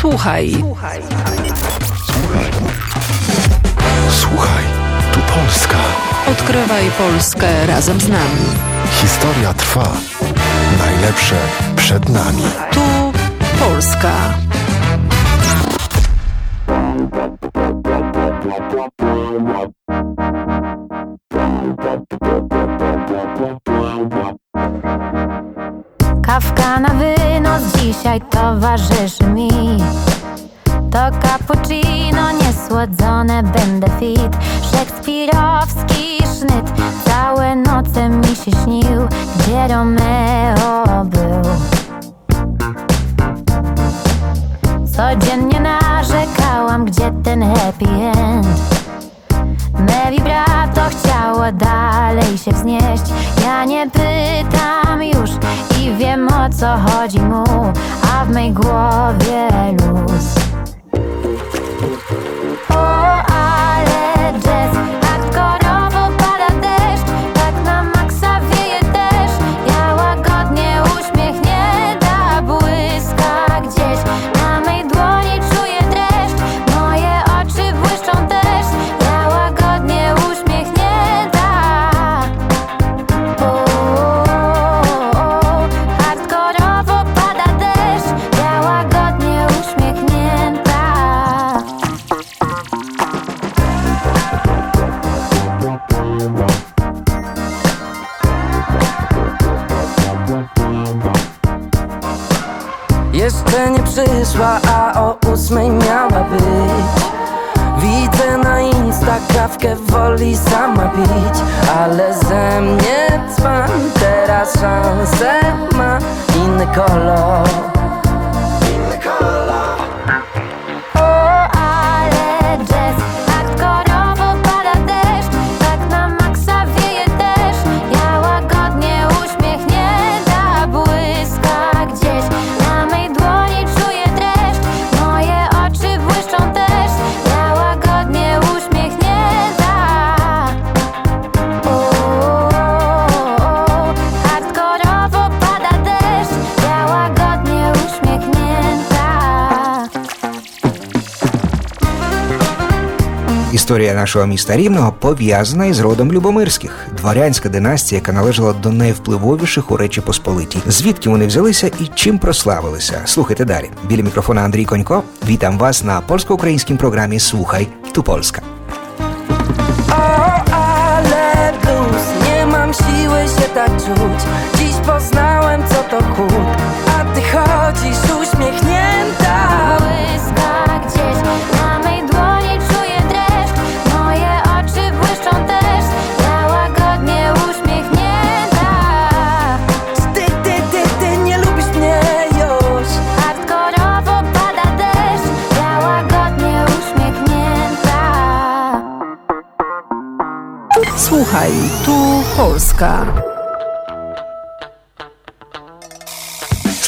Słuchaj. Słuchaj. Słuchaj, tu Polska. Odkrywaj Polskę razem z nami. Historia trwa. Najlepsze przed nami. Tu Polska. Kawka na dzisiaj towarzyszy mi. To cappuccino niesłodzone będę fit. Szekspirowski sznyt Całe noce mi się śnił. Gdzie Romeo był? Codziennie narzekałam Gdzie ten happy end Me vibrato chciało dalej się wznieść. Ja nie pytam już i wiem o co chodzi mu A w mej głowie luz why Історія нашого міста Рівного пов'язана із родом Любомирських, дворянська династія, яка належала до найвпливовіших у Речі Посполитій. Звідки вони взялися і чим прославилися? Слухайте далі. Біля мікрофона Андрій Конько. Вітам вас на польсько-українській програмі blues Nie mam siły się tak czuć Dziś poznałem co to chód A ty chodzisz uśmiechnięta Błyska gdzieś Słuchaj, tu Polska.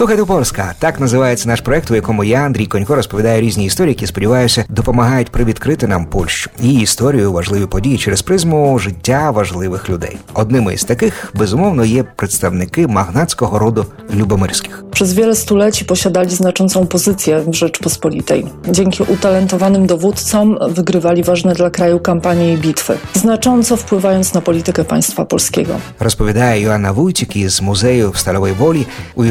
Слухайте Польська. Так називається наш проект, у якому я, Андрій Конько, розповідаю різні історії, які сподіваюся допомагають привідкрити нам Польщу. Її історію, важливі події через призму життя важливих людей. Одними із таких, безумовно, є представники магнатського роду Любомирських. Przez wiele stuleci posiadali znaczącą pozycję w Rzeczpospolitej. Dzięki utalentowanym dowódcom wygrywali ważne dla kraju kampanie i bitwy, znacząco wpływając na politykę państwa polskiego. Розповідає Йоанна Вуйцік із музею в Сталовій Волі у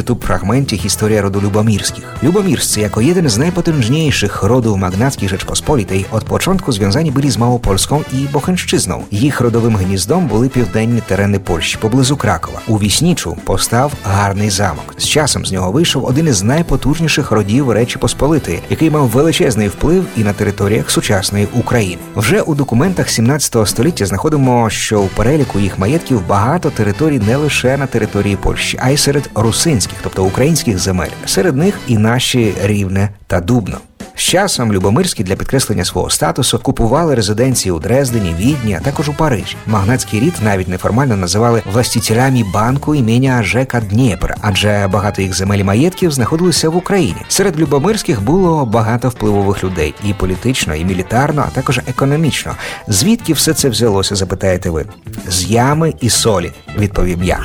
ютуб-фрагменті Історія роду Любомірських. Любомірські, jako jeden z najpotężniejszych rodów magnackich Rzeczpospolitej, od początku związani byli z Małopolską i Bocheńszczyzną. Їх родовим гніздом були південні терени Польщі поблизу Кракова. У Віснічу постав гарний замок. З часом з нього вийшов один із найпотужніших родів Речі Посполитої, який мав величезний вплив і на територіях сучасної України. Вже у документах 17 століття знаходимо, що у переліку їх маєтків багато територій не лише на території Польщі, а й серед русинських, тобто українських земель. Серед них і наші рівне та дубно. З часом Любомирські для підкреслення свого статусу купували резиденції у Дрездені, Відні, а також у Парижі. Магнатський рід навіть неформально називали властителями банку імені Жека Дніпр, адже багато їх земель і маєтків знаходилися в Україні. Серед Любомирських було багато впливових людей і політично, і мілітарно, а також економічно. Звідки все це взялося? Запитаєте ви з ями і солі, відповім я.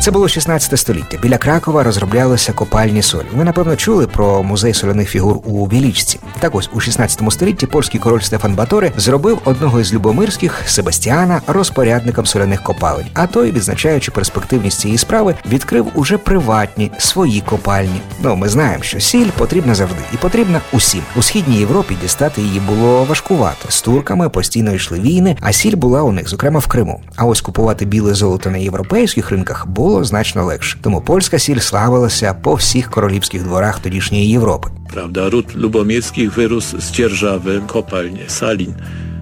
Це було 16 століття. Біля Кракова розроблялися копальні солі. Ви напевно чули про музей соляних фігур у Вілічці. Так ось у 16 столітті польський король Стефан Батори зробив одного із любомирських Себастьяна розпорядником соляних копалень. А той, відзначаючи перспективність цієї справи, відкрив уже приватні свої копальні. Ну ми знаємо, що сіль потрібна завжди і потрібна усім. У східній Європі дістати її було важкувато. З турками постійно йшли війни, а сіль була у них, зокрема в Криму. А ось купувати біле золото на європейських ринках було значно легше. Тому польська сіль славилася по всіх королівських дворах тодішньої Європи. prawda? Ród lubomirskich wyrósł z dzierżawy kopalń salin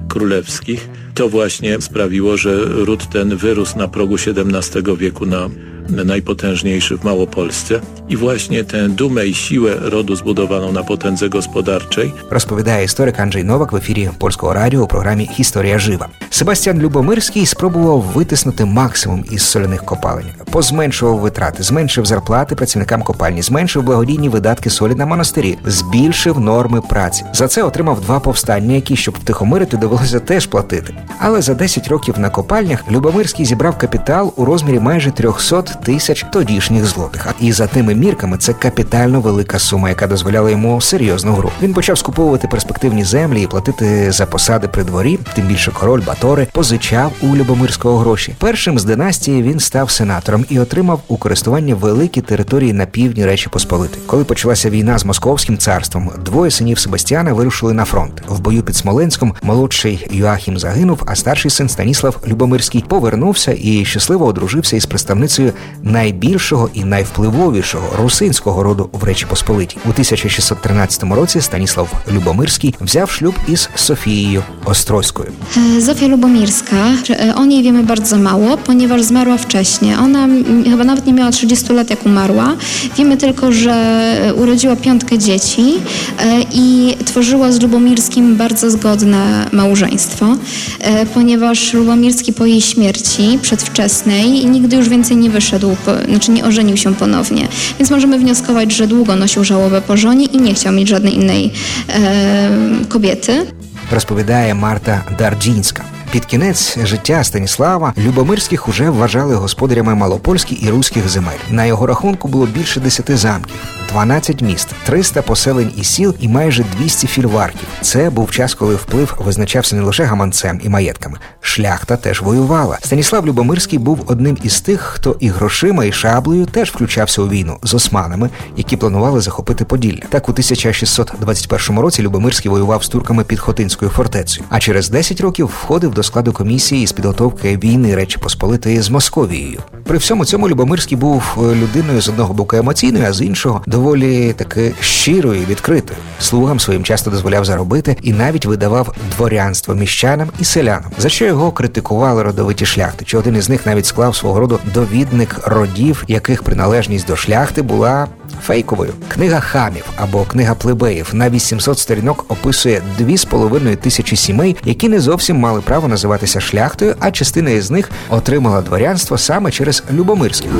królewskich. To właśnie sprawiło, że ród ten wyrósł na progu XVII wieku na najpotężniejszy w Małopolsce i właśnie tę dumę i siłę rodu zbudowaną na potędze gospodarczej Розповідає історик Анджей Новак в ефірі польського радіо у програмі Історія жива. Себастьян Любомирський спробував витиснути максимум із соляних копалень, позменшував витрати, зменшив зарплати працівникам копальні, зменшив благодійні видатки солі на монастирі, збільшив норми праці. За це отримав два повстання, які, щоб втихомирити, довелося теж платити. Але за 10 років на копальнях Любомирський зібрав капітал у розмірі майже 300 тисяч тодішніх злотих. І за тими мірками це капітально велика сума, яка дозволяла йому серйозну гру. Він почав скуповувати перспективні землі і платити за посади при дворі. Тим більше король Батори позичав у Любомирського гроші. Першим з династії він став сенатором і отримав у користування великі території на півдні Речі Посполити. Коли почалася війна з Московським царством, двоє синів Себастьяна вирушили на фронт. В бою під Смоленськом молодший Юахім загинув, а старший син Станіслав Любомирський повернувся і щасливо одружився із представницею найбільшого і найвпливовішого русинського роду в Речі Посполитій. У 1613 році Станіслав Любомирський взяв шлюб із Софією Острозькою. E, Zofia Lubomirska, e, o niej wiemy bardzo mało, ponieważ zmarła wcześnie. Ona mm, chyba nawet nie miała 30 lat, jak umarła. Wiemy tylko, że e, urodziła piątkę dzieci e, i tworzyła z Lubomirskim bardzo zgodne małżeństwo, e, ponieważ Lubomirski po jej śmierci przedwczesnej nigdy już więcej nie wyszedł, po, znaczy nie ożenił się ponownie. Więc możemy wnioskować, że długo nosił żałobę po żonie i nie chciał mieć żadnej innej e, kobiety. розповідає Марта Дарджінська. Під кінець життя Станіслава Любомирських уже вважали господарями малопольських і руських земель. На його рахунку було більше 10 замків, 12 міст, 300 поселень і сіл і майже 200 фільварків. Це був час, коли вплив визначався не лише гаманцем і маєтками. Шляхта теж воювала. Станіслав Любомирський був одним із тих, хто і грошима, і шаблею теж включався у війну з османами, які планували захопити Поділля. Так у 1621 році Любомирський воював з турками під Хотинською фортецею, а через 10 років входив до складу комісії з підготовки війни Речі Посполитої з Московією. При всьому цьому Любомирський був е, людиною з одного боку емоційною, а з іншого доволі таки щирою і відкритою. Слугам своїм часто дозволяв заробити і навіть видавав дворянство міщанам і селянам, за що його критикували родовиті шляхти. Чи один із них навіть склав свого роду довідник родів, яких приналежність до шляхти була фейковою. Книга хамів або книга плебеїв на 800 сторінок описує 2,5 тисячі сімей, які не зовсім мали право називатися шляхтою, а частина із них отримала дворянство саме через Любомирських.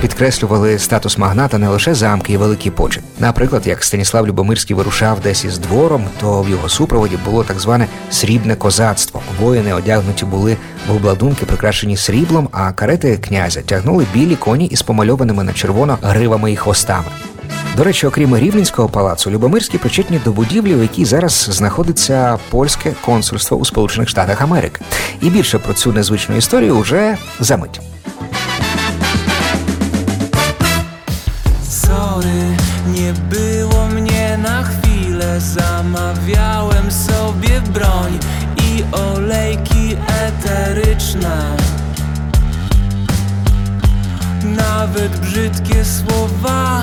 Підкреслювали статус магната не лише замки і великий почет. Наприклад, як Станіслав Любомирський вирушав десь із двором, то в його супроводі було так зване срібне козацтво. Воїни одягнуті були в обладунки, прикрашені сріблом, а карети князя тягнули білі коні із помальованими на червоно гривами і хвостами. До речі, окрім Рівненського палацу, Любомирські причетні до будівлі, в якій зараз знаходиться польське консульство у Сполучених Штатах Америки. І більше про цю незвичну історію уже за мить. Olejki eteryczne. Nawet brzydkie słowa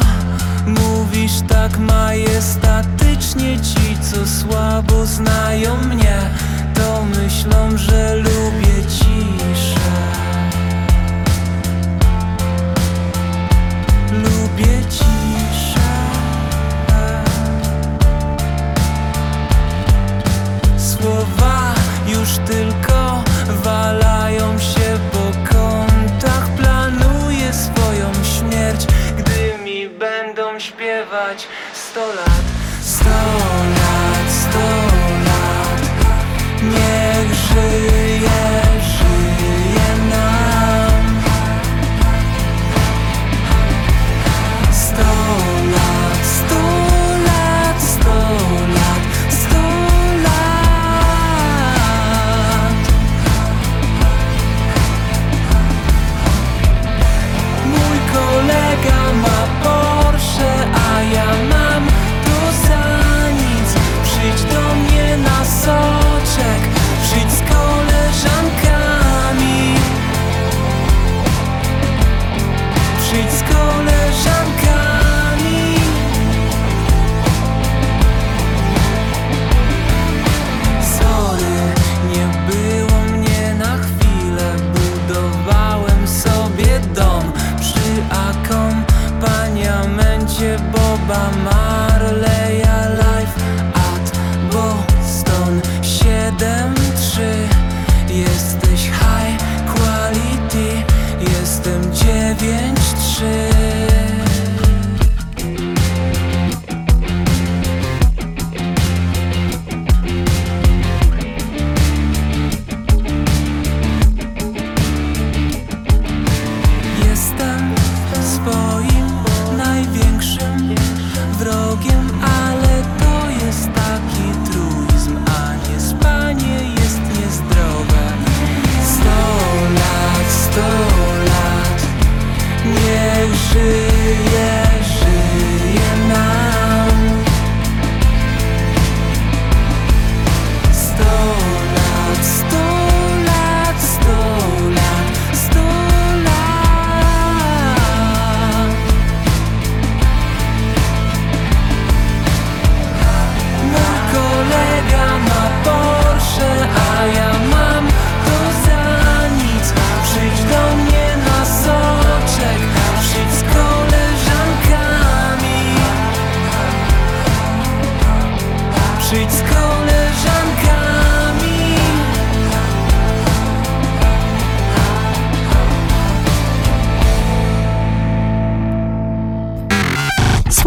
Mówisz tak majestatycznie. Ci, co słabo znają mnie To myślą, że lubię ciszę tylko walają się po kątach. Planuję swoją śmierć, gdy mi będą śpiewać sto lat.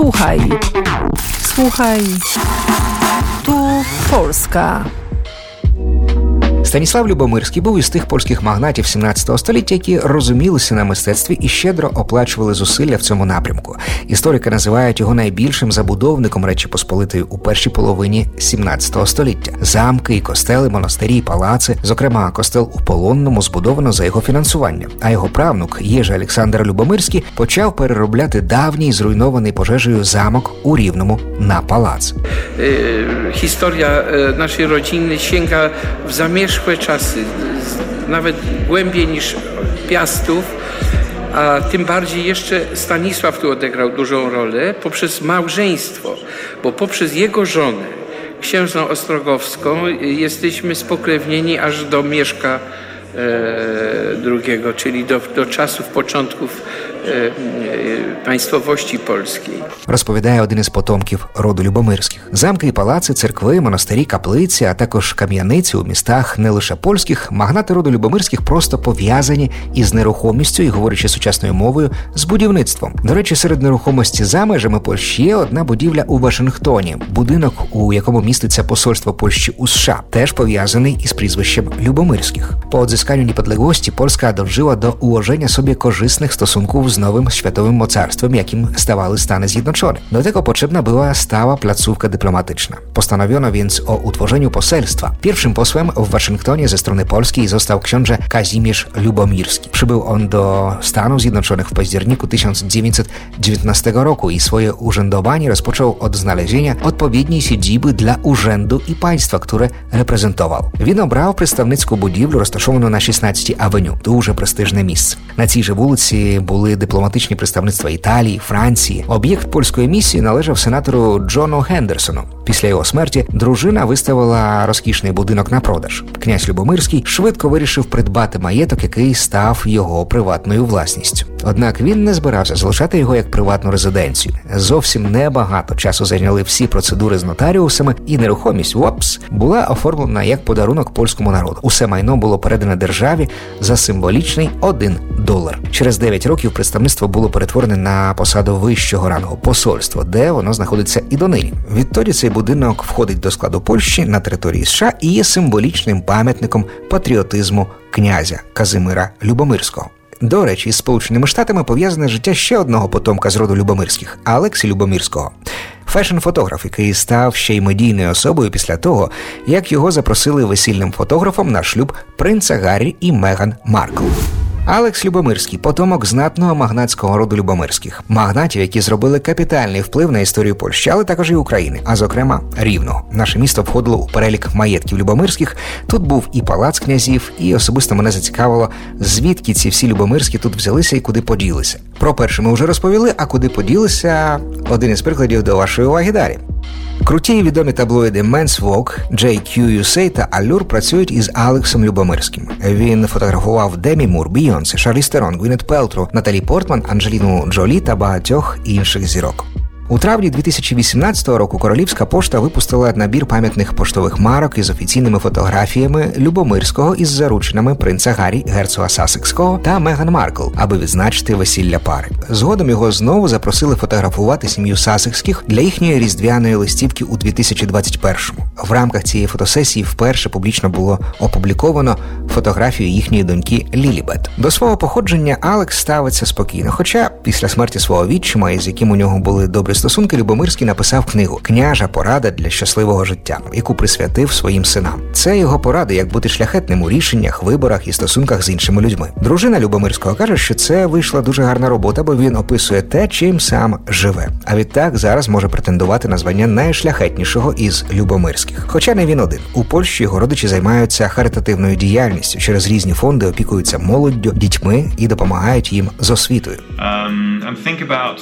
Słuchaj. Słuchaj. Tu Polska. Станіслав Любомирський був із тих польських магнатів 17 століття, які розумілися на мистецтві і щедро оплачували зусилля в цьому напрямку. Історики називають його найбільшим забудовником Речі Посполитої у першій половині 17 століття. Замки і костели, монастирі, палаци, зокрема, костел у Полонному, збудовано за його фінансування. А його правнук Єжи Олександр Любомирський почав переробляти давній зруйнований пожежею замок у рівному на палац. E, historia e, naszej rodziny sięga zamierzchłe czasy, nawet głębiej niż Piastów, a tym bardziej jeszcze Stanisław tu odegrał dużą rolę poprzez małżeństwo, bo poprzez jego żonę, księżną Ostrogowską, jesteśmy spokrewnieni aż do Mieszka e, II, czyli do, do czasów początków państwowości polskiej. розповідає один із потомків роду Любомирських. Замки і палаци, церкви, монастирі, каплиці, а також кам'яниці у містах не лише польських, магнати роду Любомирських просто пов'язані із нерухомістю і, говорячи сучасною мовою, з будівництвом. До речі, серед нерухомості за межами Польщі є одна будівля у Вашингтоні, будинок, у якому міститься посольство Польщі у США, теж пов'язаний із прізвищем Любомирських. По одзисканню odzyskaniu niepodległości Polska dążyła do ułożenia sobie korzystnych stosunków z nowym światowym mocarstwem, jakim stawały Stany Zjednoczone. Do tego potrzebna była stała placówka dyplomatyczna. Postanowiono więc o utworzeniu poselstwa. Pierwszym posłem w Waszyngtonie ze strony polskiej został książę Kazimierz Lubomirski. Przybył on do Stanów Zjednoczonych w październiku 1919 roku i swoje urzędowanie rozpoczął od znalezienia odpowiedniej siedziby dla urzędu i państwa, które reprezentował. Він обрав представницьку будівлю, розташовану на 16 авеню, дуже престижне місце. На цій же вулиці були дипломатичні представництва Італії, Франції. Об'єкт польської місії належав сенатору Джону Гендерсону. Після його смерті дружина виставила розкішний будинок на продаж. Князь Любомирський швидко вирішив придбати маєток, який став його приватною власністю. Однак він не збирався залишати його як приватну резиденцію. Зовсім небагато часу зайняли всі процедури з нотаріусами, і нерухомість ВОПС була оформлена як подарунок польському народу. Усе майно було передане державі за символічний 1 долар. Через 9 років представництво було перетворене на посаду вищого рангу посольства, де воно знаходиться і донині. Відтоді цей будинок входить до складу Польщі на території США і є символічним пам'ятником патріотизму князя Казимира Любомирського. До речі, з Сполученими Штатами пов'язане життя ще одного потомка з роду Любомирських Алексі Любомирського. Фешн-фотограф, який став ще й медійною особою після того, як його запросили весільним фотографом на шлюб принца Гаррі і Меган Маркл. Алекс Любомирський, потомок знатного магнатського роду Любомирських, магнатів, які зробили капітальний вплив на історію Польщі, але також і України, а зокрема Рівного. Наше місто входило у перелік маєтків Любомирських. Тут був і палац князів, і особисто мене зацікавило, звідки ці всі Любомирські тут взялися і куди поділися. Про перше ми вже розповіли, а куди поділися один із прикладів до вашої уваги далі. Круті і відомі таблоїди Men's Vogue, GQ USA та Allure працюють із Алексом Любомирським. Він фотографував Демі Мур, Бейонсе, Шарліз Терон, Гвінет Пелтроу, Наталі Портман, Анджеліну Джолі та багатьох інших зірок. У травні 2018 року Королівська пошта випустила набір пам'ятних поштових марок із офіційними фотографіями Любомирського із заручинами принца Гаррі, герцога Сасекського та Меган Маркл, аби відзначити весілля пари. Згодом його знову запросили фотографувати сім'ю Сасекських для їхньої різдвяної листівки у 2021-му. В рамках цієї фотосесії вперше публічно було опубліковано фотографію їхньої доньки Лілібет. До свого походження Алекс ставиться спокійно, хоча після смерті свого відчима, із яким у нього були добрі стосунки, Любомирський написав книгу Княжа порада для щасливого життя, яку присвятив своїм синам. Це його поради, як бути шляхетним у рішеннях, виборах і стосунках з іншими людьми. Дружина Любомирського каже, що це вийшла дуже гарна робота, бо він описує те, чим сам живе. А відтак зараз може претендувати на звання найшляхетнішого із Любомирських. Хоча не він один. У Польщі його родичі займаються харитативною діяльністю через різні фонди, опікуються молоддю, дітьми і допомагають їм з освітою. Um, about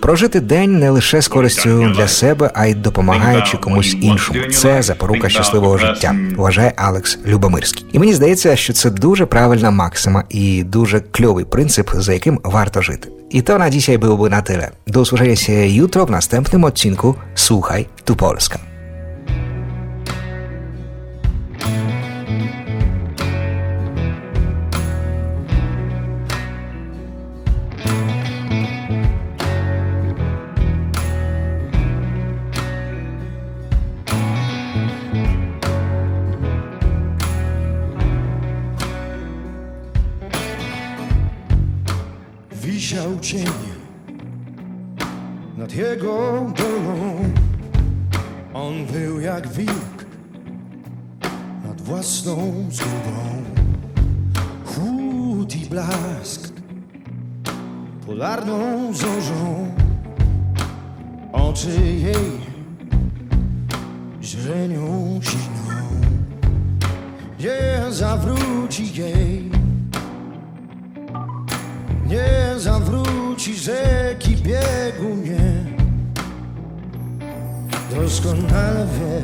Прожити день не лише з користю для себе, а й допомагаючи комусь іншому. Це запорука щасливого життя. Вважає Алекс Любомирський. І мені здається, що це дуже правильна максима і дуже кльовий принцип, за яким варто жити. І to na dzisiaj byłoby na tyle. Do usłyszenia się jutro w następnym odcinku Słuchaj tu Polska. Wisiał cień nad jego dolą. On był jak wilk nad własną zgubą. Chłód i blask polarną zorzą. Oczy jej źrenią siną. Nie zawróci jej nie zawróci rzeki biegu nie. Doskonale wie.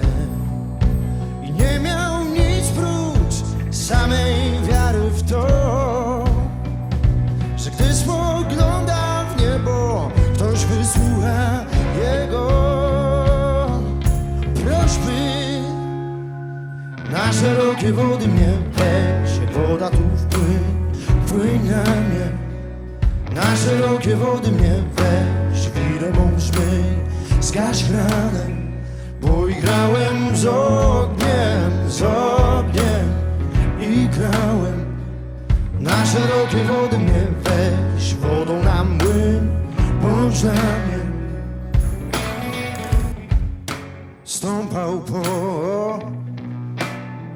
I nie miał nic prócz samej wiary w to Że gdy spogląda w niebo Ktoś wysłucha jego prośby. Na szerokie wody mnie weź Woda tu mnie na szerokie wody mnie weź, wirę mą zmyj, zgaś ranem, bo i grałem z ogniem, z ogniem i grałem. Na szerokie wody mnie weź, wodą na młyn, bądź na mnie. Stąpał po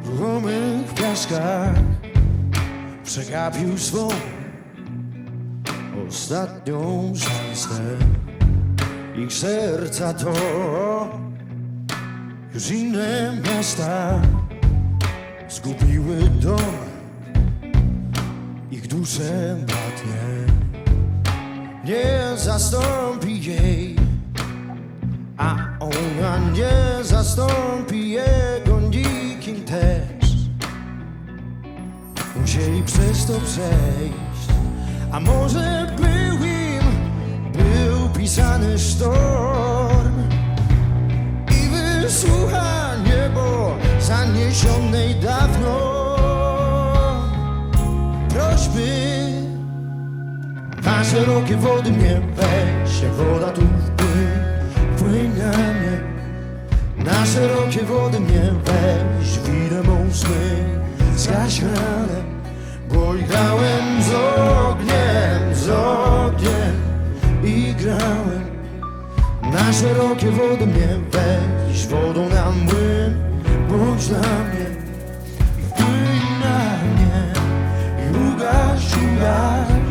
ruchomych piaskach, przegapił swą ostatnią szansę. Ich serca to już inne miasta zgubiły dom, ich dusze bratnie nie zastąpi jej a ona nie zastąpi jego nikim też. Musieli przez to przejść, a może był im, był pisany sztorm i wysłucha niebo zaniesionej dawno prośby. Na szerokie wody mnie weź, jak woda tu wpłyń na. Na szerokie wody mnie weź, widzę mą zgaś ranę, grałem z ogniem, z ogniem i grałem. Na szerokie wody mnie weź, wodą na młyn, bądź dla mnie. I wpłyń na mnie, i ugaś, ugaś.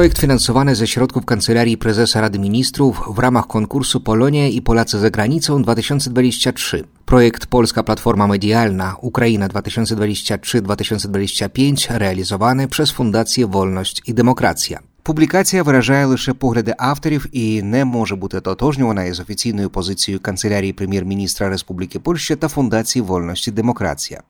Projekt finansowany ze środków Kancelarii Prezesa Rady Ministrów w ramach konkursu Polonia i Polacy za granicą 2023. Projekt Polska Platforma Medialna Ukraina 2023-2025 realizowany przez Fundację Wolność і Демократія. Публікація виражає лише погляди авторів і не може бути тотожнювана із офіційною позицією Канцелярії прем'єр-міністра Республіки Польща та Фундації Вольності Демократія.